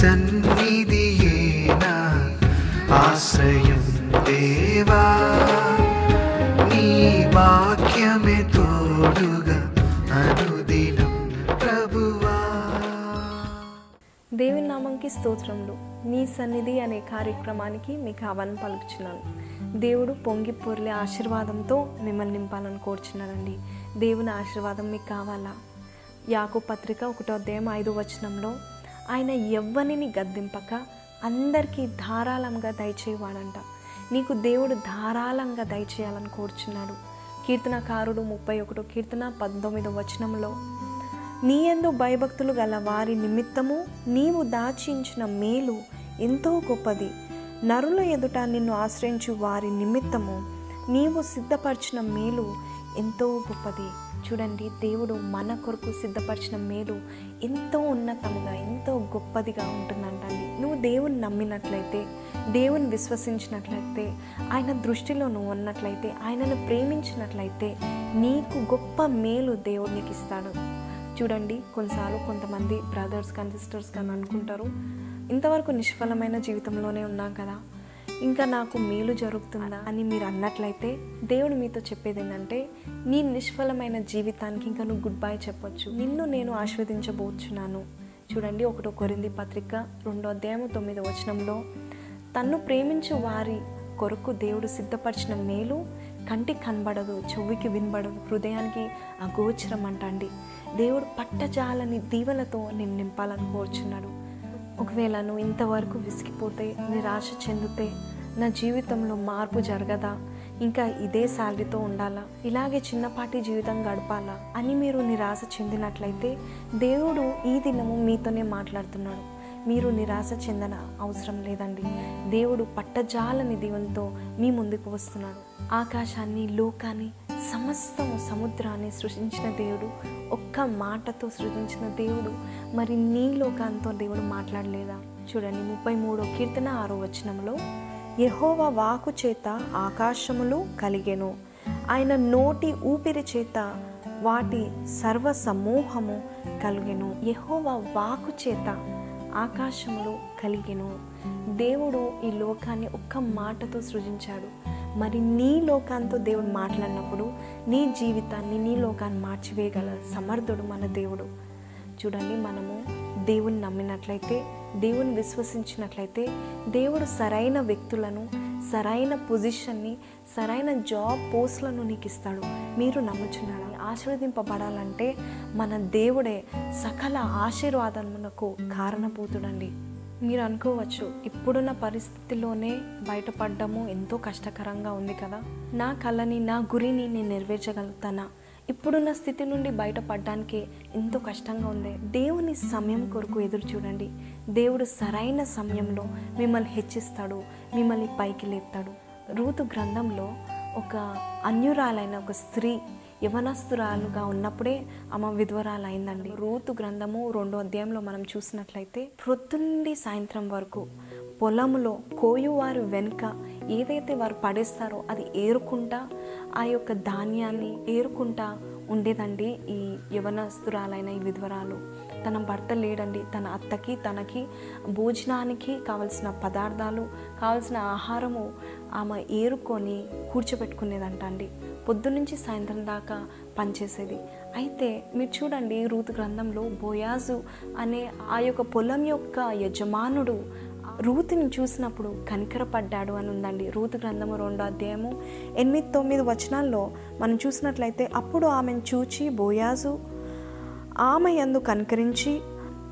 సన్నిధియేనా? ఆశ్రయం దేవా నీ వాక్యమే తోడుగా అనుదినం ప్రభువా. దేవుని నామంకి స్తోత్రములు. నీ సన్నిధి అనే కార్యక్రమానికి మీకు ఆహ్వానం పలుకుచున్నాను. దేవుడు పొంగి పొర్లే ఆశీర్వాదంతో మిమ్మల్ని నింపాలని కోరుచున్నానండి. దేవుని ఆశీర్వాదం మీకు కావాలా? యాకో పత్రిక ఒకటో అధ్యాయం ఐదో వచనంలో ఆయన ఎవ్వనిని గద్దింపక అందరికీ ధారాళంగా దయచేయవాడంట. నీకు దేవుడు ధారాళంగా దయచేయాలని కోరుచున్నాడు. కీర్తనకారుడు ముప్పై ఒకటో కీర్తన పంతొమ్మిదో వచనంలో నీ ఎందు భయభక్తులు గల వారి నిమిత్తము నీవు దాచించిన మేలు ఎంతో గొప్పది. నరుల ఎదుట నిన్ను ఆశ్రయించు వారి నిమిత్తము నీవు సిద్ధపరిచిన మేలు ఎంతో గొప్పది. చూడండి దేవుడు మన కొరకు సిద్ధపరిచిన మేలు ఎంతో ఉన్నతముగా ఎంతో గొప్పదిగా ఉంటుందంటండి. నువ్వు దేవుని నమ్మినట్లయితే దేవుని విశ్వసించినట్లయితే ఆయన దృష్టిలో నువ్వు ఉన్నట్లయితే ఆయనను ప్రేమించినట్లయితే నీకు గొప్ప మేలు దేవుడు నీకు ఇస్తాడు. చూడండి కొన్నిసార్లు కొంతమంది బ్రదర్స్ కానీ సిస్టర్స్ కానీ అనుకుంటారు ఇంతవరకు నిష్ఫలమైన జీవితంలోనే ఉన్నాం కదా. ఇంకా నాకు మేలు జరుగుతుందా అని మీరు అన్నట్లయితే దేవుడు మీతో చెప్పేది ఏంటంటే నీ నిష్ఫలమైన జీవితానికి ఇంకా నువ్వు గుడ్ బై చెప్పొచ్చు. నిన్ను నేను ఆస్వాదించబోచున్నాను చూడండి ఒకటో కొరింది పత్రిక రెండో అధ్యాయం తొమ్మిదో వచనంలో తన్ను ప్రేమించు వారి కొరకు దేవుడు సిద్ధపరిచిన మేలు కంటికి కనబడదు చెవికి వినబడదు హృదయానికి అగోచరం అంటండి. దేవుడు పట్టజాలని దీవెనతో నేను నింపాలని కోరుచున్నాడు. ఒకవేళ నువ్వు ఇంతవరకు విసిగిపోతే నిరాశ చెందితే నా జీవితంలో మార్పు జరగదా? ఇంకా ఇదే శాలరీతో ఉండాలా? ఇలాగే చిన్నపాటి జీవితం గడపాలా? అని మీరు నిరాశ చెందినట్లయితే దేవుడు ఈ దినము మీతోనే మాట్లాడుతున్నాడు. మీరు నిరాశ చెందన అవసరం లేదండి. దేవుడు పట్టజాలని దేవునితో మీ ముందుకు వస్తున్నాడు. ఆకాశాన్ని లోకాన్ని సమస్తము సముద్రాన్ని సృష్టించిన దేవుడు ఒక్క మాటతో సృజించిన దేవుడు. మరి నీ లోకాంతో దేవుడు మాట్లాడలేదా? చూడండి ముప్పై మూడో కీర్తన ఆరో వచనంలో యహోవ వాకు చేత ఆకాశములు కలిగెను. ఆయన నోటి ఊపిరి చేత వాటి సర్వ సమూహము కలిగెను. యహోవ వాకు చేత ఆకాశంలో కలిగెను. దేవుడు ఈ లోకాన్ని ఒక్క మాటతో సృజించాడు. మరి నీ లోకాంతో దేవుడు మాట్లాడినప్పుడు నీ జీవితాన్ని నీ లోకాన్ని మార్చివేయగల సమర్థుడు మన దేవుడు. చూడండి మనము దేవుని నమ్మినట్లయితే దేవుని విశ్వసించినట్లయితే దేవుడు సరైన వ్యక్తులను సరైన పొజిషన్ని సరైన జాబ్ పోస్ట్లను నీకు ఇస్తాడు. మీరు నమ్ముచున్నాడు ఆశీర్వదింపబడాలంటే మన దేవుడే సకల ఆశీర్వాదమునకు కారణభూతుడండి. మీరు అనుకోవచ్చు ఇప్పుడున్న పరిస్థితిలోనే బయటపడ్డము ఎంతో కష్టకరంగా ఉంది కదా? నా కళని నా గురిని నేను నెరవేర్చగలుగుతానా? ఇప్పుడున్న స్థితి నుండి బయటపడడానికి ఎంతో కష్టంగా ఉంది. దేవుని సమయం కొరకు ఎదురు చూడండి. దేవుడు సరైన సమయంలో మిమ్మల్ని హెచ్చిస్తాడు మిమ్మల్ని పైకి లేపుతాడు. రూతు గ్రంథంలో ఒక అన్యురాలైన ఒక స్త్రీ యవనస్తురాలుగా ఉన్నప్పుడే ఆమె విధ్వరాలైందండి. రూతు గ్రంథము రెండో అధ్యాయంలో మనం చూసినట్లయితే ప్రొద్దుండి సాయంత్రం వరకు పొలంలో కోయువారు వెనుక ఏదైతే వారు పడేస్తారో అది ఏరుకుంటా ఆ యొక్క ధాన్యాన్ని ఏరుకుంటా ఉండేదండి ఈ యవనస్తురాలైన ఈ విధవరాలు. తన భర్త లేడండి తన అత్తకి తనకి భోజనానికి కావలసిన పదార్థాలు కావలసిన ఆహారము ఆమె ఏరుకొని కూర్చోబెట్టుకునేదంట అండి పొద్దున్నుంచి సాయంత్రం దాకా పనిచేసేది. అయితే మీరు చూడండి ఋతు గ్రంథంలో బోయాజు అనే ఆ యొక్క పొలం యొక్క యజమానుడు రూతుని చూసినప్పుడు కనికరపడ్డాడు అని ఉందండి. రూతు గ్రంథము రెండో అధ్యాయము. ఎనిమిది తొమ్మిది వచనాల్లో మనం చూసినట్లయితే అప్పుడు ఆమెను చూచి బోయాజు ఆమె యందు కనికరించి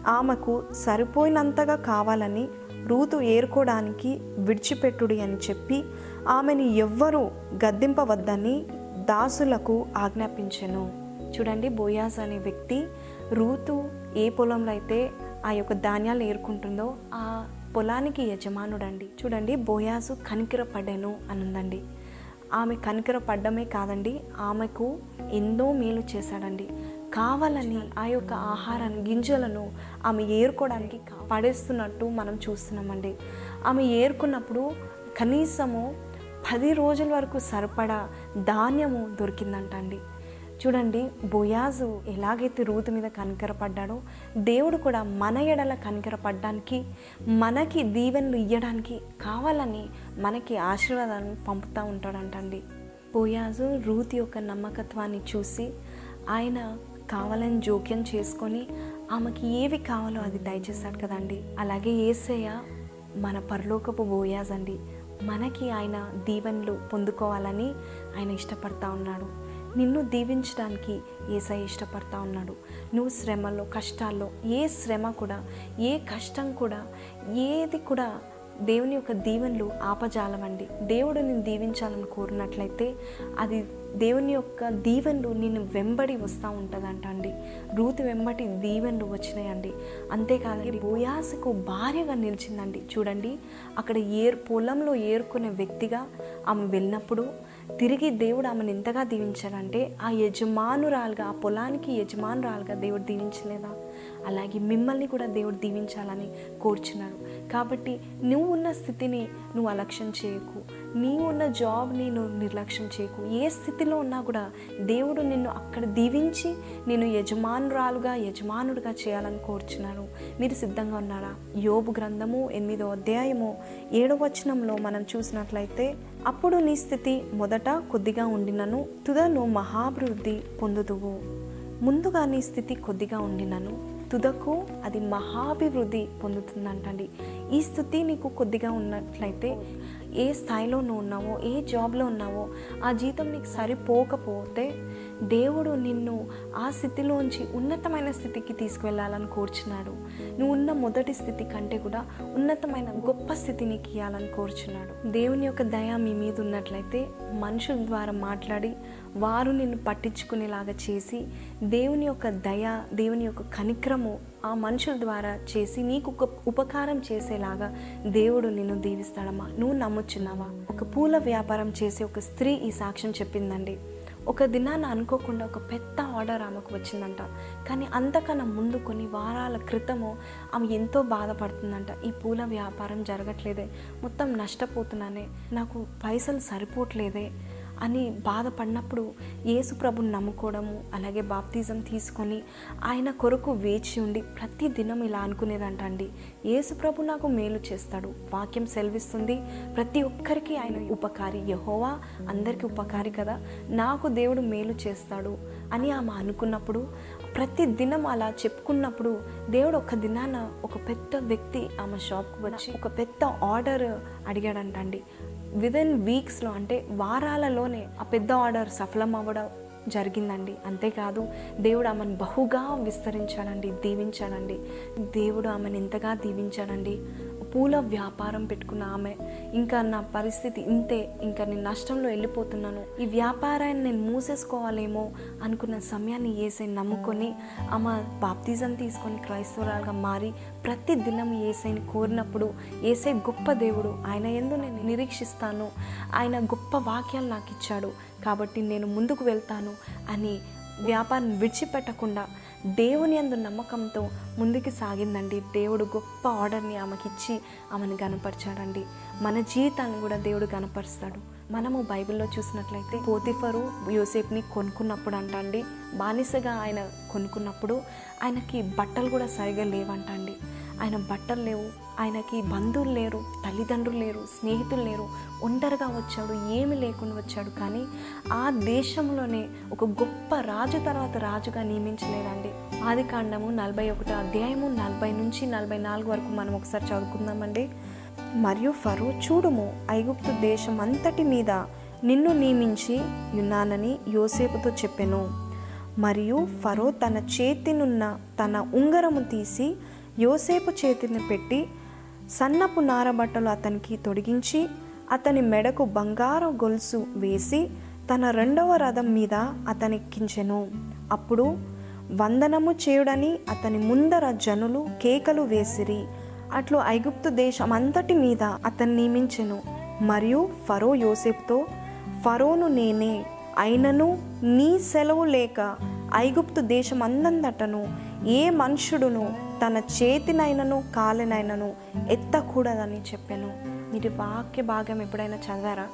ఆమెకు సరిపోయినంతగా కావాలని రూతు ఏరుకోవడానికి విడిచిపెట్టుడి అని చెప్పి ఆమెను ఎవ్వరూ గద్దింపవద్దని దాసులకు ఆజ్ఞాపించెను. చూడండి బోయాజ్ అనే వ్యక్తి రూతు ఏ పొలంలో అయితే ఆ యొక్క ధాన్యాలు ఏరుకుంటుందో ఆ పొలానికి యజమానుడండి. చూడండి బోయాసు కనికిర పడ్డాను అని ఆమె కనికర పడ్డమే కాదండి ఆమెకు ఎంతో మేలు చేశాడండి. కావాలని ఆ యొక్క ఆహారాన్ని గింజలను ఆమె ఏరుకోవడానికి పడేస్తున్నట్టు మనం చూస్తున్నామండి. ఆమె ఏరుకున్నప్పుడు కనీసము పది రోజుల వరకు సరిపడా ధాన్యము దొరికిందంట అండి చూడండి బొయాజు ఎలాగైతే రూతు మీద కనికరపడ్డాడో దేవుడు కూడా మన ఎడల కనికరపడ్డానికి మనకి దీవెనలు ఇవ్వడానికి కావాలని మనకి ఆశీర్వాదాలను పంపుతూ ఉంటాడంటండి. బొయాజు రూతి యొక్క నమ్మకత్వాన్ని చూసి ఆయన కావాలని జోక్యం చేసుకొని ఆమెకి ఏవి కావాలో అది దయచేశాడు కదండి. అలాగే ఏసయ్య మన పరలోకపు బోయాజ్ అండి మనకి ఆయన దీవెనలు పొందుకోవాలని ఆయన ఇష్టపడతా ఉన్నాడు. నిన్ను దీవించడానికి ఏసై ఇష్టపడతా ఉన్నాడు. నువ్వు శ్రమలో కష్టాల్లో ఏ శ్రమ కూడా ఏ కష్టం కూడా ఏది కూడా దేవుని యొక్క దీవెనలు ఆపజాలమండి. దేవుడు నిన్ను దీవించాలని కోరినట్లయితే అది దేవుని యొక్క దీవెనలు నిన్ను వెంబడి వస్తూ ఉంటుందంట అండి. రూతు వెంబడి దీవెనలు వచ్చినాయండి. అంతేకాదండి బోయాసుకు భార్యగా నిలిచిందండి. చూడండి అక్కడ ఏర్ పొలంలో ఏరుకునే వ్యక్తిగా ఆమె వెళ్ళినప్పుడు తిరిగి దేవుడు ఆమెను ఎంతగా దీవించాడంటే ఆ యజమానురాలుగా ఆ పొలానికి యజమానురాలుగా దేవుడు దీవించలేదా? అలాగే మిమ్మల్ని కూడా దేవుడు దీవించాలని కోరుచున్నాడు. కాబట్టి నువ్వు ఉన్న స్థితిని నువ్వు అలక్ష్యం చేయకు. నీవు ఉన్న జాబ్ని నువ్వు నిర్లక్ష్యం చేయకు. ఏ స్థితిలో ఉన్నా కూడా దేవుడు నిన్ను అక్కడ దీవించి నేను యజమానురాలుగా యజమానుడిగా చేయాలని కోరుచున్నాను మీరు సిద్ధంగా ఉన్నారా? యోబు గ్రంథము ఎనిమిదో అధ్యాయము ఏడవ వచనంలో మనం చూసినట్లయితే అప్పుడు నీ స్థితి మొదట కొద్దిగా ఉండినను తుదలో మహాభివృద్ధి పొందుదువు. ముందుగా నీ స్థితి కొద్దిగా ఉండినను. తుదకు అది మహాభివృద్ధి పొందుతుందంటండి. ఈ స్థితి నీకు కొద్దిగా ఉన్నట్లయితే ఏ స్థాయిలో నువ్వు ఉన్నావో ఏ జాబ్లో ఉన్నావో ఆ జీతం నీకు సరిపోకపోతే దేవుడు నిన్ను ఆ స్థితిలోంచి ఉన్నతమైన స్థితికి తీసుకువెళ్ళాలని కోరుచున్నాడు. నువ్వు ఉన్న మొదటి స్థితి కంటే కూడా ఉన్నతమైన గొప్ప స్థితి నీకు ఇవ్వాలని కోరుచున్నాడు. దేవుని యొక్క దయ మీ మీద ఉన్నట్లయితే మనుషుల ద్వారా మాట్లాడి వారు నిన్ను పట్టించుకునేలాగా చేసి దేవుని యొక్క దయ దేవుని యొక్క కనిక్రము ఆ మనుషుల ద్వారా చేసి నీకు ఒక ఉపకారం చేసేలాగా దేవుడు నిన్ను దీవిస్తాడమ్మా. నువ్వు నమ్ముచున్నావా? ఒక పూల వ్యాపారం చేసే ఒక స్త్రీ ఈ సాక్ష్యం చెప్పిందండి. ఒక దినాన అనుకోకుండా ఒక పెద్ద ఆర్డర్ ఆమెకు వచ్చిందంట. కానీ అంతకన్నా ముందు కొన్ని వారాల క్రితము ఆమె ఎంతో బాధపడుతుందంట. ఈ పూల వ్యాపారం జరగట్లేదే మొత్తం నష్టపోతున్నానే నాకు పైసలు సరిపోవట్లేదే అని బాధపడినప్పుడు యేసు ప్రభుని నమ్ముకోవడము అలాగే బాప్తిజం తీసుకొని ఆయన కొరకు వేచి ఉండి ప్రతి దినం ఇలా అనుకునేదంట అండి యేసు ప్రభు నాకు మేలు చేస్తాడు వాక్యం సెలవిస్తుంది. ప్రతి ఒక్కరికి ఆయన ఉపకారి యహోవా అందరికీ ఉపకారి కదా. నాకు దేవుడు మేలు చేస్తాడు అని ఆమె అనుకున్నప్పుడు ప్రతి దినం అలా చెప్పుకున్నప్పుడు దేవుడు ఒక దినాన ఒక పెద్ద వ్యక్తి ఆమె షాప్కి వచ్చి ఒక పెద్ద ఆర్డర్ అడిగాడంటండి. విదిన్ వీక్స్లో అంటే వారాలలోనే ఆ పెద్ద ఆర్డర్ సఫలం అవ్వడం జరిగిందండి. అంతేకాదు దేవుడు ఆమెను బహుగా విస్తరించాలండి దీవించాలండి దేవుడు ఆమెను ఎంతగా దీవించాడండి. పూల వ్యాపారం పెట్టుకున్న ఆమె. ఇంకా నా పరిస్థితి ఇంతే. ఇంకా నేను నష్టంలో వెళ్ళిపోతున్నాను. ఈ వ్యాపారాన్ని నేను మూసేసుకోవాలేమో అనుకున్న సమయాన్ని ఏసై నమ్ముకొని ఆమె బాప్తిజం తీసుకొని క్రైస్తవురాలుగా మారి ప్రతి దినం ఏసైని కోరినప్పుడు ఏసై గొప్ప దేవుడు. ఆయన ఎందు నేను నిరీక్షిస్తాను. ఆయన గొప్ప వాక్యాలు నాకు ఇచ్చాడు. కాబట్టి నేను ముందుకు వెళ్తాను అని వ్యాపారం విడిచిపెట్టకుండా దేవుని అందు నమ్మకంతో ముందుకు సాగిందండి. దేవుడు గొప్ప ఆర్డర్ని ఆమెకిచ్చి ఆమెను గనపరిచాడండి. మన జీవితాన్ని కూడా దేవుడు గనపరుస్తాడు. మనము బైబిల్లో చూసినట్లయితే పోతిఫరు యూసేఫ్ని కొనుక్కున్నప్పుడు అంట అండి బానిసగా ఆయన కొనుక్కున్నప్పుడు ఆయనకి బట్టలు కూడా సరిగా లేవంటండి. ఆయన బట్టలు లేవు ఆయనకి బంధువులు లేరు తల్లిదండ్రులు లేరు స్నేహితులు లేరు ఒంటరిగా వచ్చాడు ఏమి లేకుండా వచ్చాడు. కానీ ఆ దేశంలోనే ఒక గొప్ప రాజు తర్వాత రాజుగా నియమించలేదండి ఆది కాండము నలభై ఒకటో అధ్యాయము నలభై నుంచి నలభై నాలుగు వరకు మనం ఒకసారి చదువుకుందామండి. మరియు ఫరో చూడుము ఐగుప్తు దేశం అంతటి మీద నిన్ను నియమించి ఉన్నానని యోసేపుతో చెప్పెను. మరియు ఫరో తన చేతినున్న తన ఉంగరము తీసి యోసేపు చేతిని పెట్టి సన్నపు నారబట్టలు అతనికి తొడిగించి అతని మెడకు బంగారం గొలుసు వేసి తన రెండవ రథం మీద అతనెక్కించెను. అప్పుడు వందనము చేయుడని అతని ముందర జనులు కేకలు వేసిరి. అట్లు ఐగుప్తు దేశం అంతటి మీద అతన్ని నియమించెను. మరియు ఫరో యోసేపుతో ఫరోను నేనే అయినను నీ సెలవు లేక ఐగుప్తు దేశం అందంతటను ఏ మనుషుడును తన చేతినైనను కాలినైనను ఎత్తకూడదని చెప్పాను. మీరు వాక్య భాగం ఎప్పుడైనా చదివారా?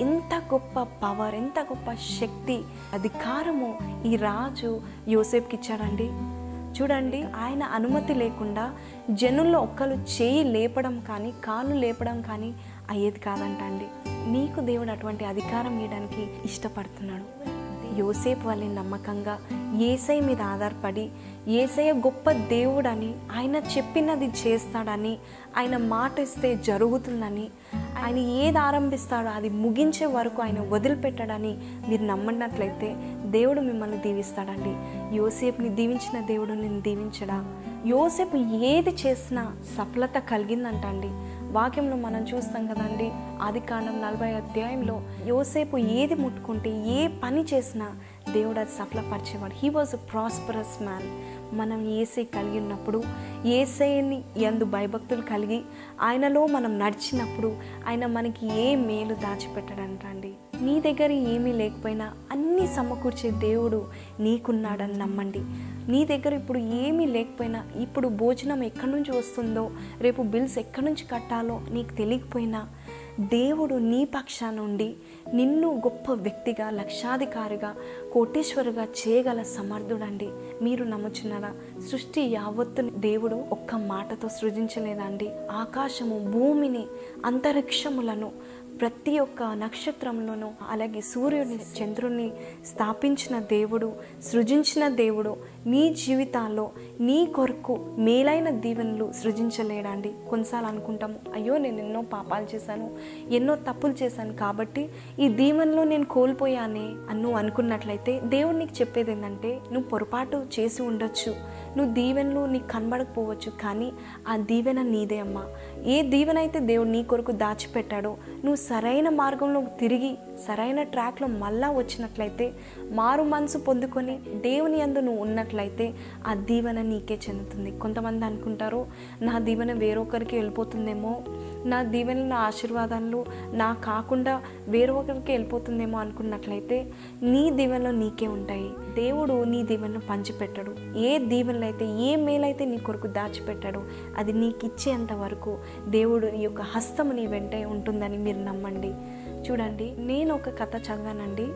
ఎంత గొప్ప పవర్ ఎంత గొప్ప శక్తి అధికారము ఈ రాజు యోసేఫ్కి ఇచ్చాడండి. చూడండి ఆయన అనుమతి లేకుండా జనుల్లో ఒక్కరు చేయి లేపడం కానీ కాళ్ళు లేపడం కానీ అయ్యేది కాదంట అండి నీకు దేవుడు అటువంటి అధికారం ఇవ్వడానికి ఇష్టపడుతున్నాడు. యోసేపు వాళ్ళని నమ్మకంగా ఏసై మీద ఆధారపడి ఏసయ్య గొప్ప దేవుడని ఆయన చెప్పినది చేస్తాడని ఆయన మాట ఇస్తే జరుగుతుందని ఆయన ఏది ఆరంభిస్తాడో అది ముగించే వరకు ఆయన వదిలిపెట్టాడని మీరు నమ్మినట్లయితే దేవుడు మిమ్మల్ని దీవిస్తాడండి. యోసేపుని దీవించిన దేవుడు నేను దీవించడా? యోసేపు ఏది చేసినా సఫలత కలిగిందంటండి. వాక్యంలో మనం చూస్తాం కదండి ఆది కాండం నలభై అధ్యాయంలో యోసేపు ఏది ముట్టుకుంటే ఏ పని చేసినా దేవుడు అది సఫలపరిచేవాడు. He was a prosperous man మనం ఏసై కలిగి ఉన్నప్పుడు ఏసైని ఎందు భయభక్తులు కలిగి ఆయనలో మనం నడిచినప్పుడు ఆయన మనకి ఏ మేలు దాచిపెట్టడంటండి. నీ దగ్గర ఏమీ లేకపోయినా అన్నీ సమకూర్చే దేవుడు నీకున్నాడని నమ్మండి. నీ దగ్గర ఇప్పుడు ఏమీ లేకపోయినా ఇప్పుడు భోజనం ఎక్కడి నుంచి వస్తుందో రేపు బిల్స్ ఎక్కడి నుంచి కట్టాలో నీకు తెలియకపోయినా దేవుడు నీ పక్షాన ఉండి నిన్ను గొప్ప వ్యక్తిగా లక్షాధికారిగా కోటేశ్వరుగా చేయగల సమర్థుడండి. మీరు నమ్ముచున్నారా? సృష్టి యావత్తుని దేవుడు ఒక్క మాటతో సృజించలేదండి. ఆకాశము భూమిని అంతరిక్షములను ప్రతి ఒక్క నక్షత్రంలోనూ అలాగే సూర్యుని చంద్రుని స్థాపించిన దేవుడు సృజించిన దేవుడు నీ జీవితాల్లో నీ కొరకు మేలైన దీవెనలు సృజించలేడండి. కొన్నిసార్లు అనుకుంటాము అయ్యో నేను ఎన్నో పాపాలు చేశాను ఎన్నో తప్పులు చేశాను కాబట్టి ఈ దీవెనలో నేను కోల్పోయానే అని నువ్వు అనుకున్నట్లయితే దేవుడు నీకు చెప్పేది ఏంటంటే నువ్వు పొరపాటు చేసి ఉండొచ్చు. నువ్వు దీవెనలు నీకు కనబడకపోవచ్చు కానీ ఆ దీవెన నీదే అమ్మా. ఏ దీవెనైతే దేవుడు నీ కొరకు దాచిపెట్టాడో నువ్వు సరైన మార్గంలో తిరిగి సరైన ట్రాక్లో మళ్ళా వచ్చినట్లయితే మారు మనసు పొందుకొని దేవుని అందు నువ్వు ఉన్నట్లయితే ఆ దీవెన నీకే చెందుతుంది. కొంతమంది అనుకుంటారు నా దీవెన వేరొకరికి వెళ్ళిపోతుందేమో నా దీవెన నా ఆశీర్వాదాలు నా కాకుండా వేరొకరికి వెళ్ళిపోతుందేమో అనుకున్నట్లయితే నీ దీవెనలో నీకే ఉంటాయి. దేవుడు నీ దీవెనను పంచిపెట్టడు. ఏ దీవెనలు అయితే ఏ మేలైతే నీ కొరకు దాచిపెట్టాడో అది నీకు ఇచ్చేంత వరకు దేవుడు ఈ యొక్క హస్తము నీ వెంటే ఉంటుందని మీరు నమ్మండి. చూడండి నేను ఒక కథ చదివానండి.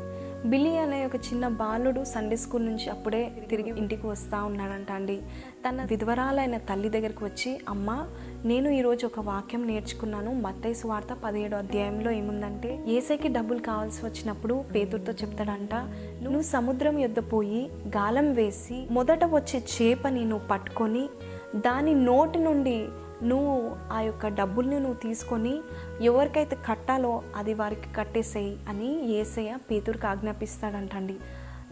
బిల్లి అనే ఒక చిన్న బాలుడు సండే స్కూల్ నుంచి అప్పుడే తిరిగి ఇంటికి వస్తూ ఉన్నాడంట అండి. తన విధవరాలైన తల్లి దగ్గరికి వచ్చి అమ్మ నేను ఈరోజు ఒక వాక్యం నేర్చుకున్నాను. మత్తైస్ వార్త పదిహేడు అధ్యాయంలో ఏముందంటే ఏసైకి డబ్బులు కావాల్సి వచ్చినప్పుడు పేతుడితో చెప్తాడంట నువ్వు సముద్రం యొద్ద పోయి గాలం వేసి మొదట వచ్చే చేపని నువ్వు పట్టుకొని దాని నోటి నుండి నువ్వు ఆ యొక్క డబ్బుల్ని నువ్వు తీసుకొని ఎవరికైతే కట్టాలో అది వారికి కట్టేసేయి అని ఏసయ్య పేతురికి ఆజ్ఞాపిస్తాడంటండి.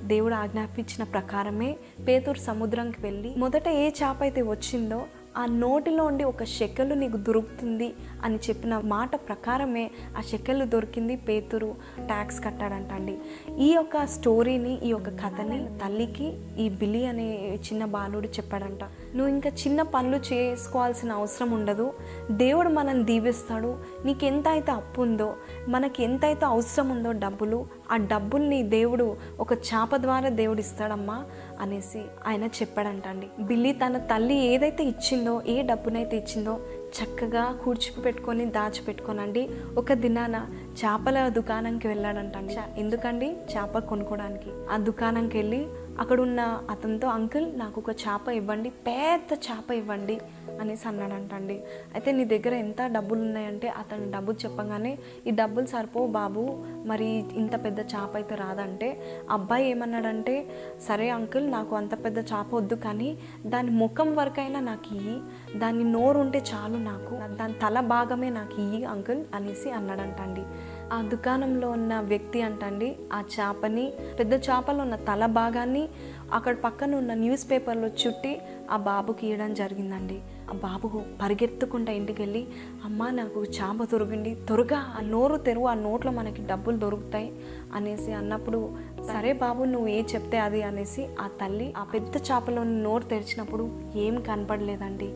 దేవుడు ఆజ్ఞాపించిన ప్రకారమే పేతురు సముద్రంకి వెళ్ళి మొదట ఏ చేప అయితే వచ్చిందో ఆ నోటిలో ఉండి ఒక శకలు నీకు దొరుకుతుంది అని చెప్పిన మాట ప్రకారమే ఆ షెకెళ్ళు దొరికింది పేతురు ట్యాక్స్ కట్టాడంట అండి ఈ యొక్క స్టోరీని ఈ యొక్క కథని తల్లికి ఈ బిలి అనే చిన్న బాలుడు చెప్పాడంట. నువ్వు ఇంకా చిన్న పనులు చేసుకోవాల్సిన అవసరం ఉండదు. దేవుడు మనల్ని దీవిస్తాడు. నీకు ఎంత అయితే అప్పు ఉందో మనకి ఎంత అయితే అవసరం ఉందో డబ్బులు ఆ డబ్బుల్ని దేవుడు ఒక చాప ద్వారా దేవుడు ఇస్తాడమ్మా అనేసి ఆయన చెప్పాడంటండి. బిల్లి తన తల్లి ఏదైతే ఇచ్చిందో ఏ డబ్బునైతే ఇచ్చిందో చక్కగా కూర్చిపెట్టుకొని దాచిపెట్టుకోనండి ఒక దినాన చేపల దుకాణంకి వెళ్ళాడంటండి ఎందుకండి? చేప కొనుక్కోవడానికి ఆ దుకాణంకి వెళ్ళి అక్కడున్న అతనితో అంకుల్ నాకు ఒక చేప ఇవ్వండి పెద్ద చేప ఇవ్వండి అనేసి అన్నాడంటండి. అయితే నీ దగ్గర ఎంత డబ్బులు ఉన్నాయంటే అతను డబ్బులు చెప్పగానే ఈ డబ్బులు సరిపోవు బాబు మరి ఇంత పెద్ద చేప అయితే రాదంటే. అబ్బాయి ఏమన్నాడంటే సరే అంకుల్ నాకు అంత పెద్ద చేప వద్దు కానీ దాని ముఖం వరకైనా నాకు ఇయ్యి దాని నోరు ఉంటే చాలు నాకు దాని తల భాగమే నాకు ఇయ్యి అంకుల్ అనేసి అన్నాడంటండి. ఆ దుకాణంలో ఉన్న వ్యక్తి అంటండి ఆ చేపని పెద్ద చేపలో ఉన్న తల భాగాన్ని అక్కడ పక్కన ఉన్న న్యూస్ పేపర్లో చుట్టి ఆ బాబుకి ఇవ్వడం జరిగిందండి. ఆ బాబు పరిగెత్తుకుంటా ఇంటికి వెళ్ళి అమ్మ నాకు చేప దొరికింది త్వరగా ఆ నోరు తెరువు ఆ నోట్లో మనకి డబ్బులు దొరుకుతాయి అనేసి అన్నప్పుడు సరే బాబు నువ్వు ఏ చెప్తే అది అనేసి ఆ తల్లి ఆ పెద్ద చేపలో నోరు తెరిచినప్పుడు ఏం కనపడలేదండి.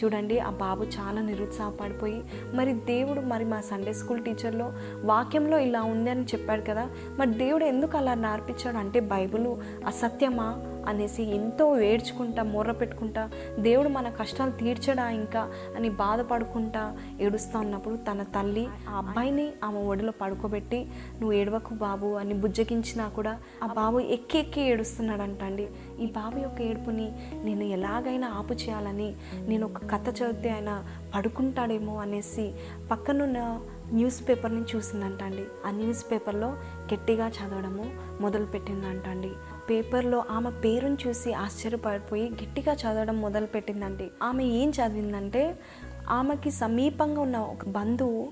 చూడండి ఆ బాబు చాలా నిరుత్సాహపడిపోయి మరి దేవుడు మరి మా సండే స్కూల్ టీచర్లో వాక్యంలో ఇలా ఉంది అని చెప్పాడు కదా మరి దేవుడు ఎందుకు అలా నేర్పించాడు అంటే బైబిల్ అసత్యమా అనేసి ఎంతో ఏడ్చుకుంటా మొర్ర పెట్టుకుంటా దేవుడు మన కష్టాలు తీర్చడా ఇంకా? అని బాధపడుకుంటా ఏడుస్తూ ఉన్నప్పుడు తన తల్లి ఆ అబ్బాయిని ఆమె ఒడిలో పడుకోబెట్టి నువ్వు ఏడవకు బాబు అని బుజ్జగించినా కూడా ఆ బాబు ఎక్కి ఎక్కి ఏడుస్తున్నాడంటండి. ఈ బాబు యొక్క ఏడుపుని నేను ఎలాగైనా ఆపు చేయాలని నేను ఒక కథ చదివితే ఆయన పడుకుంటాడేమో అనేసి పక్కనున్న న్యూస్ పేపర్ని చూసిందంట అండి ఆ న్యూస్ పేపర్లో గట్టిగా చదవడము మొదలుపెట్టిందంట అండి పేపర్లో ఆమె పేరుని చూసి ఆశ్చర్యపడిపోయి గట్టిగా చదవడం మొదలుపెట్టిందండి. ఆమె ఏం చదివిందంటే ఆమెకి సమీపంగా ఉన్న ఒక బంధువు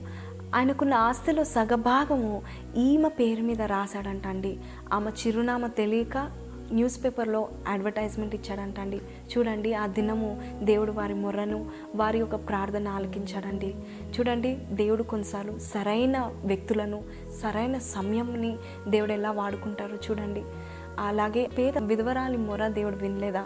ఆయనకున్న ఆస్తిలో సగభాగము ఈమె పేరు మీద రాశాడంట అండి ఆమె చిరునామా తెలియక న్యూస్ పేపర్లో అడ్వర్టైజ్మెంట్ ఇచ్చాడంట అండి చూడండి ఆ దినము దేవుడు వారి మొర్రను వారి యొక్క ప్రార్థన ఆలకించాడండి. చూడండి దేవుడు కొన్నిసార్లు సరైన వ్యక్తులను సరైన సమయంని దేవుడు ఎలా వాడుకుంటారో చూడండి. అలాగే పేద విధవరాలి మొర దేవుడు వినలేదా?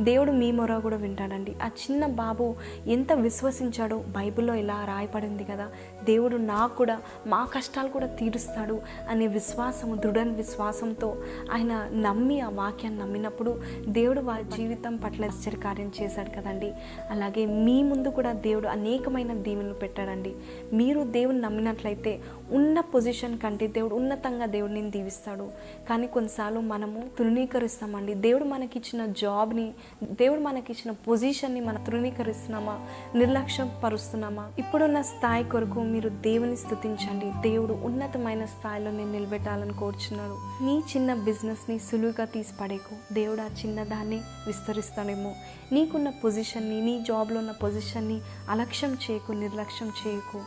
దేవుడు మీ మొర కూడా వింటాడండి. ఆ చిన్న బాబు ఎంత విశ్వసించాడో బైబిల్లో ఇలా రాయపడింది కదా. దేవుడు నాకు కూడా మా కష్టాలు కూడా తీరుస్తాడు అనే విశ్వాసము దృఢ విశ్వాసంతో ఆయన నమ్మి ఆ వాక్యాన్ని నమ్మినప్పుడు దేవుడు వారి జీవితం పట్ల కార్యం చేశాడు కదండి. అలాగే మీ ముందు కూడా దేవుడు అనేకమైన దీవెనలు పెట్టాడండి. మీరు దేవుని నమ్మినట్లయితే ఉన్న పొజిషన్ కంటే దేవుడు ఉన్నతంగా దేవుడిని దీవిస్తాడు. కానీ కొన్నిసార్లు మనము తృణీకరిస్తామండి. దేవుడు మనకిచ్చిన జాబ్ని దేవుడు మనకిచ్చిన పొజిషన్ని మనం తృణీకరిస్తున్నామా నిర్లక్ష్యం పరుస్తున్నామా ఇప్పుడున్న స్థాయి కొరకు మీరు దేవుని స్థుతించండి. దేవుడు ఉన్నతమైన స్థాయిలో నేను నిలబెట్టాలని కోరుచున్నాడు నీ చిన్న బిజినెస్ని సులువుగా తీసి పడేకు దేవుడు ఆ చిన్నదాన్ని విస్తరిస్తాడేమో. నీకున్న పొజిషన్ని నీ జాబ్లో ఉన్న పొజిషన్ని అలక్ష్యం చేయకు నిర్లక్ష్యం చేయకు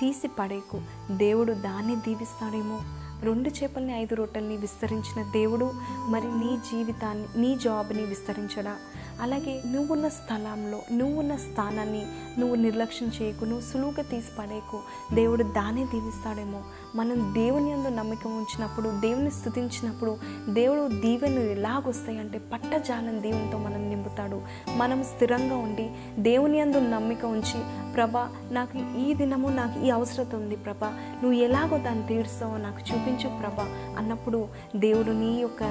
తీసి పడేకు దేవుడు దాన్ని దీవిస్తాడేమో. రెండు చేపల్ని ఐదు రొట్టెల్ని విస్తరించిన దేవుడు మరి నీ జీవితాన్ని నీ జాబ్ని విస్తరించడా? అలాగే నువ్వున్న స్థలంలో నువ్వున్న స్థానాన్ని నువ్వు నిర్లక్ష్యం చేయకు నువ్వు సులువుగా తీసి పడేకు దేవుడు దాన్ని దీవిస్తాడేమో. మనం దేవుని యందు నమ్మకం ఉంచినప్పుడు దేవుని స్థుతించినప్పుడు దేవుడు దీవెను ఎలాగొస్తాయంటే పట్టజాలం దేవునితో మనం నింపుతాడు. మనం స్థిరంగా ఉండి దేవుని యందు నమ్మిక ఉంచి ప్రభా నాకు ఈ దినము నాకు ఈ అవసరత ఉంది ప్రభా. నువ్వు ఎలాగో దాన్ని తీరుస్తావో నాకు చూపించు ప్రభా అన్నప్పుడు దేవుడు నీ యొక్క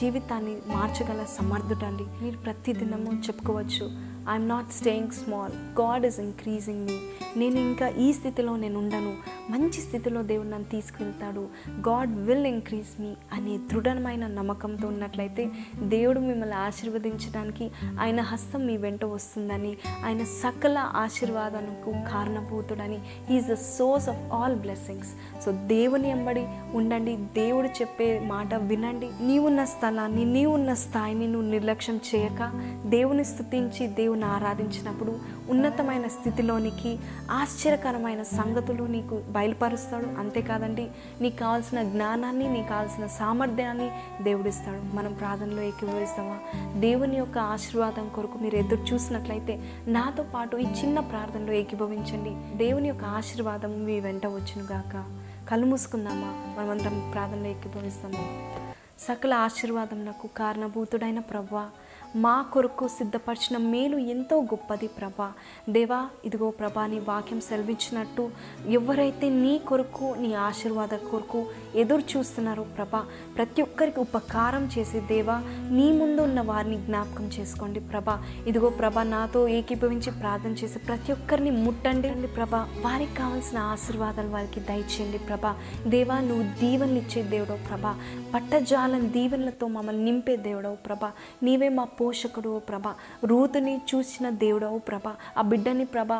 జీవితాన్ని మార్చగల సమర్థుడండి. మీరు ప్రతి దినము చెప్పుకోవచ్చు. I'm not staying small God is increasing me నేను ఇంకా ఈ స్థితిలో నేను ఉండను. మంచి స్థితిలో దేవుడు నన్ను తీసుకెళ్తాడు. గాడ్ విల్ ఇంక్రీజ్ మీ అనే దృఢమైన నమ్మకంతో ఉన్నట్లయితే దేవుడు మిమ్మల్ని ఆశీర్వదించడానికి ఆయన హస్తం మీ వెంట వస్తుందని ఆయన సకల ఆశీర్వాదానికి కారణభూతుడని. Is the source of all blessings so దేవుని ఎంబడి ఉండండి. దేవుడు చెప్పే మాట వినండి. నీవున్న స్థలాన్ని నీవున్న స్థాయిని నువ్వు నిర్లక్ష్యం చేయక దేవుని స్థుతించి దేవుని ఆరాధించినప్పుడు ఉన్నతమైన స్థితిలోనికి ఆశ్చర్యకరమైన సంగతులు నీకు బయలుపరుస్తాడు. అంతేకాదండి నీకు కావాల్సిన జ్ఞానాన్ని నీకు కావాల్సిన సామర్థ్యాన్ని దేవుడిస్తాడు. మనం ప్రార్థనలో ఏకీభవిస్తామా? దేవుని యొక్క ఆశీర్వాదం కొరకు మీరు ఎదురు చూసినట్లయితే నాతో పాటు ఈ చిన్న ప్రార్థనలో ఏకీభవించండి. దేవుని యొక్క ఆశీర్వాదం మీ వెంట వచ్చునుగాక కళ్ళు మూసుకుందామా? మనమంతా ప్రార్థనలో ఏకీభవిస్తాము? సకల ఆశీర్వాదం నాకు కారణభూతుడైన ప్రభా మా కొరకు సిద్ధపరిచిన మేలు ఎంతో గొప్పది ప్రభా. దేవా ఇదిగో ప్రభా నీ వాక్యం సెలవించినట్టు ఎవరైతే నీ కొరకు నీ ఆశీర్వాద కొరకు ఎదురు చూస్తున్నారో ప్రభా ప్రతి ఒక్కరికి ఉపకారం చేసే దేవా నీ ముందు ఉన్న వారిని జ్ఞాపకం చేసుకోండి ప్రభా. ఇదిగో ప్రభా నాతో ఏకీభవించి ప్రార్థన చేసి ప్రతి ఒక్కరిని ముట్టండి అండి ప్రభా. వారికి కావాల్సిన ఆశీర్వాదాలు వారికి దయచేయండి ప్రభా. దేవా నువ్వు దీవెనలు ఇచ్చే దేవుడో ప్రభా. పట్టజాలని దీవెనలతో మమ్మల్ని నింపే దేవుడో ప్రభా. నీవే మా పోషకుడు ప్రభ. రూతుని చూసిన దేవుడవు ప్రభ. ఆ బిడ్డని ప్రభ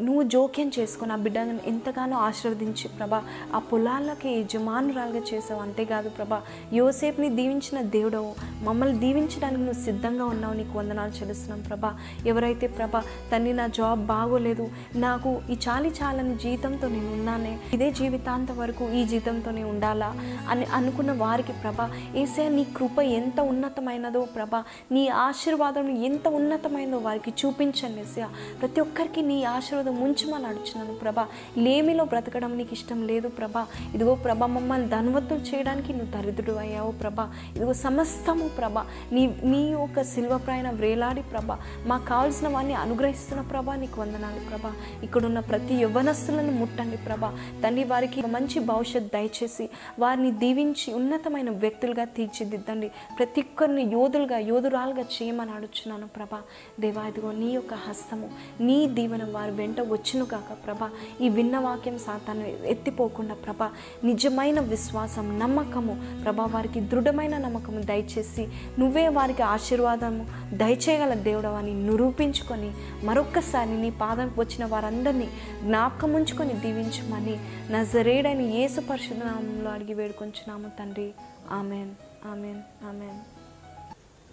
నువ్వు జోక్యం చేసుకుని ఆ బిడ్డను ఎంతగానో ఆశీర్వదించి ప్రభా ఆ పొలాలకి యజమానురాలుగా చేసావు. అంతేకాదు ప్రభా యోసేపుని దీవించిన దేవుడవు. మమ్మల్ని దీవించడానికి నువ్వు సిద్ధంగా ఉన్నావు. నీకు వందనాలు చెల్లిస్తున్నాం ప్రభా. ఎవరైతే ప్రభా తన్ని నా జాబ్ బాగోలేదు నాకు ఈ చాలి చాలని జీతంతో నేను ఉన్నానే ఇదే జీవితాంత వరకు ఈ జీతంతోనే ఉండాలా అని అనుకున్న వారికి ప్రభా ఏసే నీ కృప ఎంత ఉన్నతమైనదో ప్రభా నీ ఆశీర్వాదం ఎంత ఉన్నతమైనదో వారికి చూపించండి ఏసయ్య. ప్రతి ఒక్కరికి నీ ఆశీర్వాదం ఆశీర్వాదం ఉంచమని అడుచున్నాను ప్రభా. లేమిలో బ్రతకడం నీకు ఇష్టం లేదు ప్రభా. ఇదిగో ప్రభా మమ్మల్ని ధనవంతులు చేయడానికి నువ్వు దరిద్రుడు అయ్యావు ప్రభా. ఇదిగో సమస్తము ప్రభా. నీ నీ యొక్క శిల్వ ప్రయాణ వ్రేలాడి ప్రభ. మాకు కావాల్సిన వాడిని అనుగ్రహిస్తున్న ప్రభా నీకు వందనాలు ప్రభా. ఇక్కడున్న ప్రతి యవ్వనస్తులను ముట్టండి ప్రభా. తండ్రి వారికి మంచి భవిష్యత్ దయచేసి వారిని దీవించి ఉన్నతమైన వ్యక్తులుగా తీర్చిదిద్దండి. ప్రతి ఒక్కరిని యోధులుగా యోధురాలుగా చేయమని అడుచున్నాను ప్రభా. దేవా ఇదిగో నీ యొక్క హస్తము నీ దీవెన వారి వెంట వచ్చును కాక ప్రభా. ఈ విన్న వాక్యం సాతాను ఎత్తిపోకుండా ప్రభా నిజమైన విశ్వాసం నమ్మకము ప్రభా వారికి దృఢమైన నమ్మకము దయచేసి నువ్వే వారికి ఆశీర్వాదము దయచేయగల దేవుడవని నిరూపించుకొని మరొక్కసారి నీ పాదం వచ్చిన వారందరినీ జ్ఞాపకం ఉంచుకొని దీవించమని నజరేడని యేసు పరిశుధనామంలో అడిగి వేడుకొంచున్నాము తండ్రి. ఆమెన్. ఆమెన్. ఆమెన్.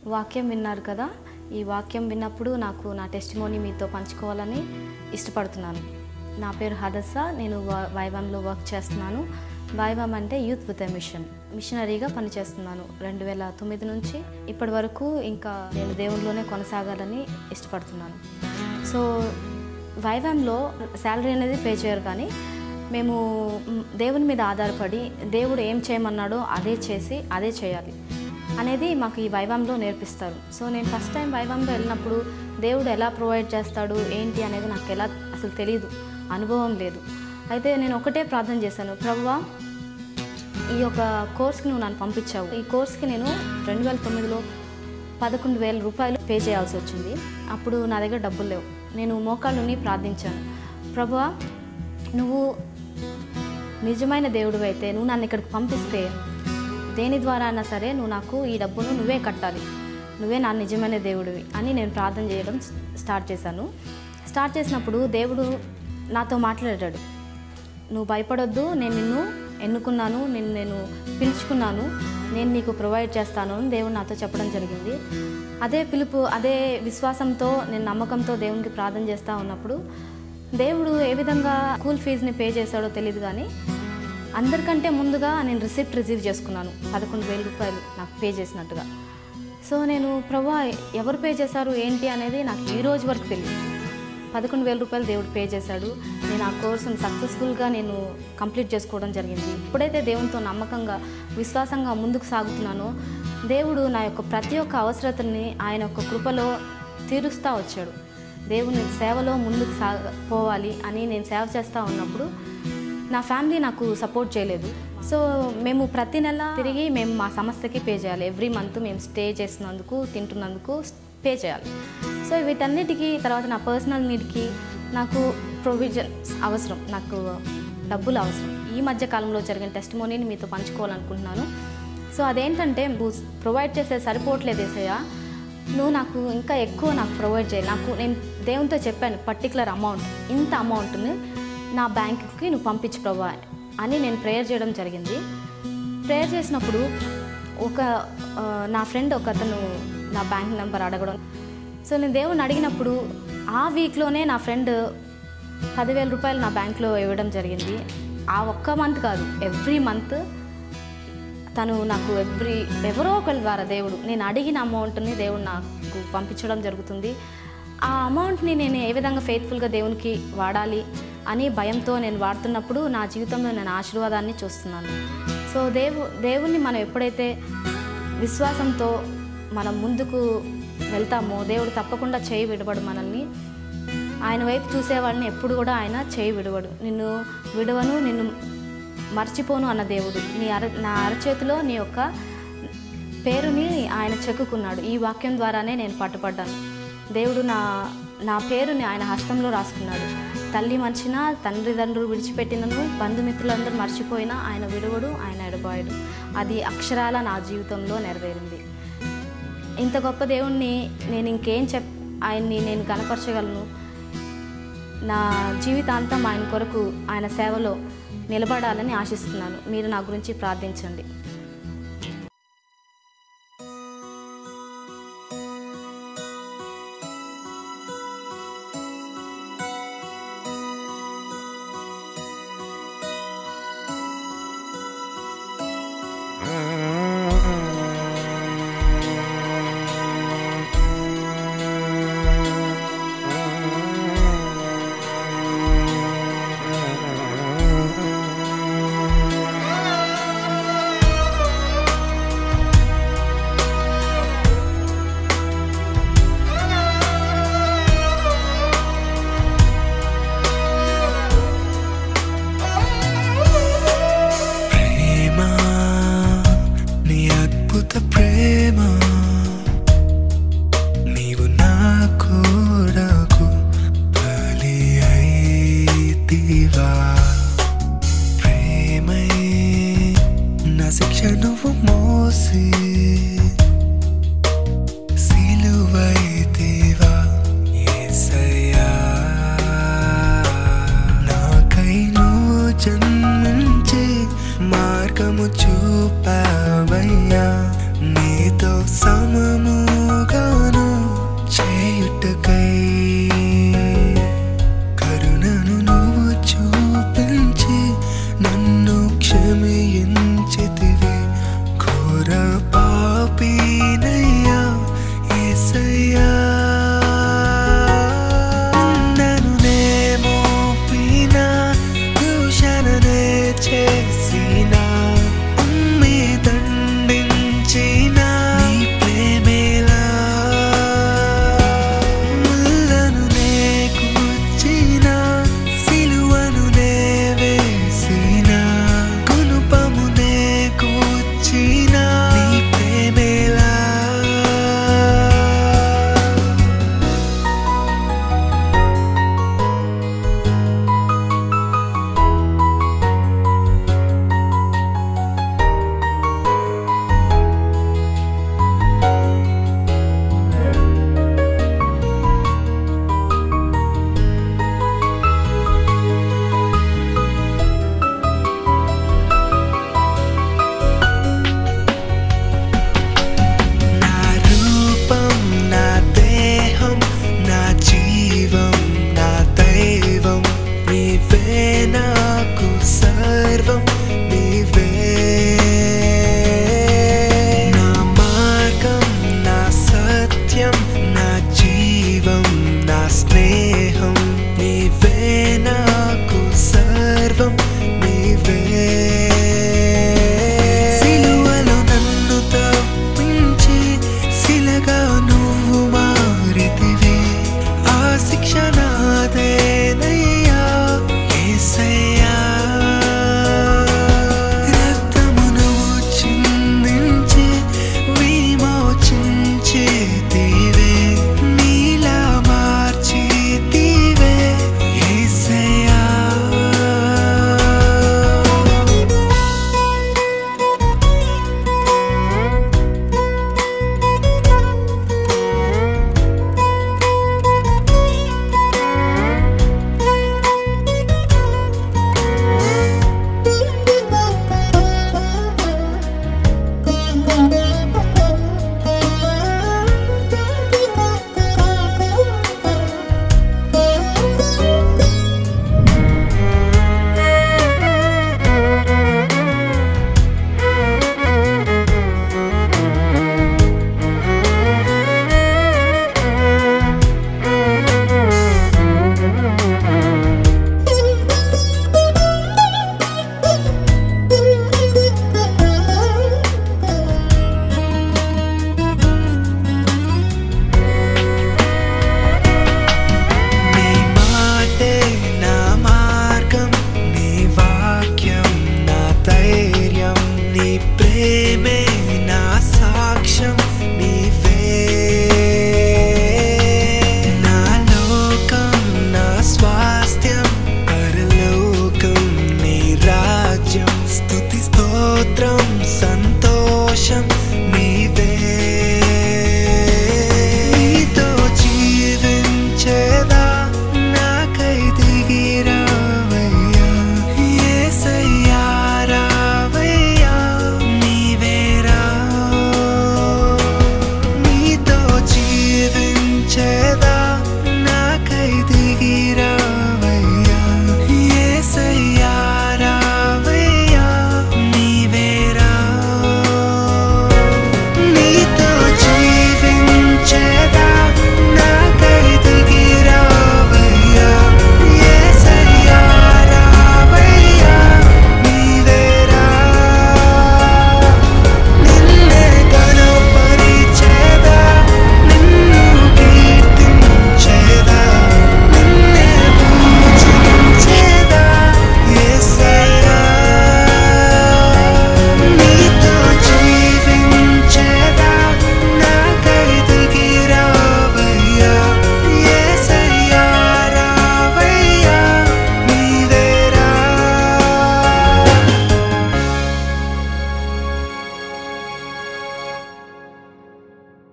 వాక్యం విన్నారు కదా? ఈ వాక్యం విన్నప్పుడు నాకు నా టెస్టిమోని మీతో పంచుకోవాలని ఇష్టపడుతున్నాను. నా పేరు హదస్స నేను వైవామ్లో వర్క్ చేస్తున్నాను. వైవామ్ అంటే యూత్ విత్ ఎ మిషన్. మిషనరీగా పనిచేస్తున్నాను. రెండు వేల తొమ్మిది నుంచి ఇప్పటి వరకు ఇంకా నేను దేవునిలోనే కొనసాగాలని ఇష్టపడుతున్నాను. సో వైవామ్లో శాలరీ అనేది పే చేయరు కానీ మేము దేవుని మీద ఆధారపడి దేవుడు ఏం చేయమన్నాడో అదే చేసి అదే చేయాలి. అనేది మాకు ఈ వైభవంలో నేర్పిస్తారు. సో నేను ఫస్ట్ టైం వైవంలో వెళ్ళినప్పుడు దేవుడు ఎలా ప్రొవైడ్ చేస్తాడు ఏంటి అనేది నాకు ఎలా అసలు తెలియదు అనుభవం లేదు. అయితే నేను ఒకటే ప్రార్థన చేశాను. ప్రభువా ఈ యొక్క కోర్స్కి నువ్వు నన్ను పంపించావు. ఈ కోర్స్కి నేను రెండు వేల తొమ్మిదిలో పదకొండు వేల రూపాయలు పే చేయాల్సి వచ్చింది. అప్పుడు నా దగ్గర డబ్బులు లేవు. నేను మోకాళ్ళుని ప్రార్థించాను. ప్రభువా నువ్వు నిజమైన దేవుడు అయితే నువ్వు నన్ను ఇక్కడికి పంపిస్తే దేని ద్వారా అయినా సరే నువ్వు నాకు ఈ డబ్బును నువ్వే కట్టాలి. నువ్వే నా నిజమైన దేవుడివి అని నేను ప్రార్థన చేయడం స్టార్ట్ చేశాను. స్టార్ట్ చేసినప్పుడు దేవుడు నాతో మాట్లాడాడు. నువ్వు భయపడొద్దు నేను నిన్ను ఎన్నుకున్నాను నిన్ను నేను పిలుచుకున్నాను నేను నీకు ప్రొవైడ్ చేస్తాను అని దేవుడు నాతో చెప్పడం జరిగింది. అదే పిలుపు అదే విశ్వాసంతో నేను నమ్మకంతో దేవునికి ప్రార్థన చేస్తూ ఉన్నప్పుడు దేవుడు ఏ విధంగా స్కూల్ ఫీజుని పే చేశాడో తెలియదు కానీ అందరికంటే ముందుగా నేను రిసిప్ట్ రిసీవ్ చేసుకున్నాను. పదకొండు వేల రూపాయలు నాకు పే చేసినట్టుగా. సో నేను ప్రభా ఎవరు పే చేశారు ఏంటి అనేది నాకు ఈ రోజు వరకు తెలియదు. పదకొండు వేల రూపాయలు దేవుడు పే చేశాడు. నేను ఆ కోర్సును సక్సెస్ఫుల్గా నేను కంప్లీట్ చేసుకోవడం జరిగింది. ఎప్పుడైతే దేవునితో నమ్మకంగా విశ్వాసంగా ముందుకు సాగుతున్నానో. దేవుడు నా యొక్క ప్రతి ఒక్క అవసరతని ఆయన యొక్క కృపలో తీరుస్తూ వచ్చాడు. దేవుని సేవలో ముందుకు సా పోవాలి అని నేను సేవ చేస్తూ ఉన్నప్పుడు నా ఫ్యామిలీ నాకు సపోర్ట్ చేయలేదు. సో మేము ప్రతి నెల తిరిగి మేము మా సంస్థకి పే చేయాలి. ఎవ్రీ మంత్ మేము స్టే చేసినందుకు తింటున్నందుకు పే చేయాలి. సో వీటన్నిటికీ తర్వాత నా పర్సనల్ నీడ్కి నాకు ప్రొవిజన్స్ అవసరం. నాకు డబ్బులు అవసరం. ఈ మధ్య కాలంలో జరిగిన టెస్ట్ మోనీని మీతో పంచుకోవాలనుకుంటున్నాను. సో అదేంటంటే నువ్వు ప్రొవైడ్ చేసే సరిపోవట్లేదు ఏసయ్య. నువ్వు నాకు ఇంకా ఎక్కువ నాకు ప్రొవైడ్ చేయాలి నాకు నేను దేవునితో చెప్పాను పర్టికులర్ అమౌంట్ ఇంత అమౌంట్ని నా బ్యాంకుకి నువ్వు పంపించు ప్రభా అని నేను ప్రేయర్ చేయడం జరిగింది. ప్రేయర్ చేసినప్పుడు ఒక నా ఫ్రెండ్ ఒక అతను నా బ్యాంక్ నెంబర్ అడగడం. సో నేను దేవుని అడిగినప్పుడు ఆ వీక్లోనే నా ఫ్రెండ్ పదివేల రూపాయలు నా బ్యాంక్లో ఇవ్వడం జరిగింది. ఆ ఒక్క మంత్ కాదు ఎవ్రీ మంత్ తను నాకు ఎవ్రీ ఎవరో ఒకరి ద్వారా దేవుడు నేను అడిగిన అమౌంట్ని దేవుడు నాకు పంపించడం జరుగుతుంది. ఆ అమౌంట్ని నేను ఏ విధంగా ఫెయిత్ఫుల్గా దేవునికి వాడాలి అని భయంతో నేను వాడుతున్నప్పుడు నా జీవితంలో నేను ఆశీర్వాదాన్ని చూస్తున్నాను. సో దేవు దేవుణ్ణి మనం ఎప్పుడైతే విశ్వాసంతో మనం ముందుకు వెళ్తామో దేవుడు తప్పకుండా చేయి విడవడు మనల్ని. ఆయన వైపు చూసేవాడిని ఎప్పుడు కూడా ఆయన చేయి విడవడు. నిన్ను విడవను నిన్ను మర్చిపోను అన్న దేవుడు. నీ అర నా అరచేతిలో నీ యొక్క పేరుని ఆయన చెక్కుకున్నాడు. ఈ వాక్యం ద్వారానే నేను పట్టుపడ్డాను దేవుడు నా నా పేరుని ఆయన హస్తంలో రాసుకున్నాడు. తల్లి మర్చినా తండ్రి తండ్రులు విడిచిపెట్టినను బంధుమిత్రులందరూ మర్చిపోయినా ఆయన విడువడు ఆయన ఎడబాయడు. అది అక్షరాల నా జీవితంలో నెరవేరింది. ఇంత గొప్ప దేవుణ్ణి నేను ఇంకేం చెప్ ఆయన్ని నేను కనపరచగలను? నా జీవితాంతం ఆయన కొరకు ఆయన సేవలో నిలబడాలని ఆశిస్తున్నాను. మీరు నా గురించి ప్రార్థించండి.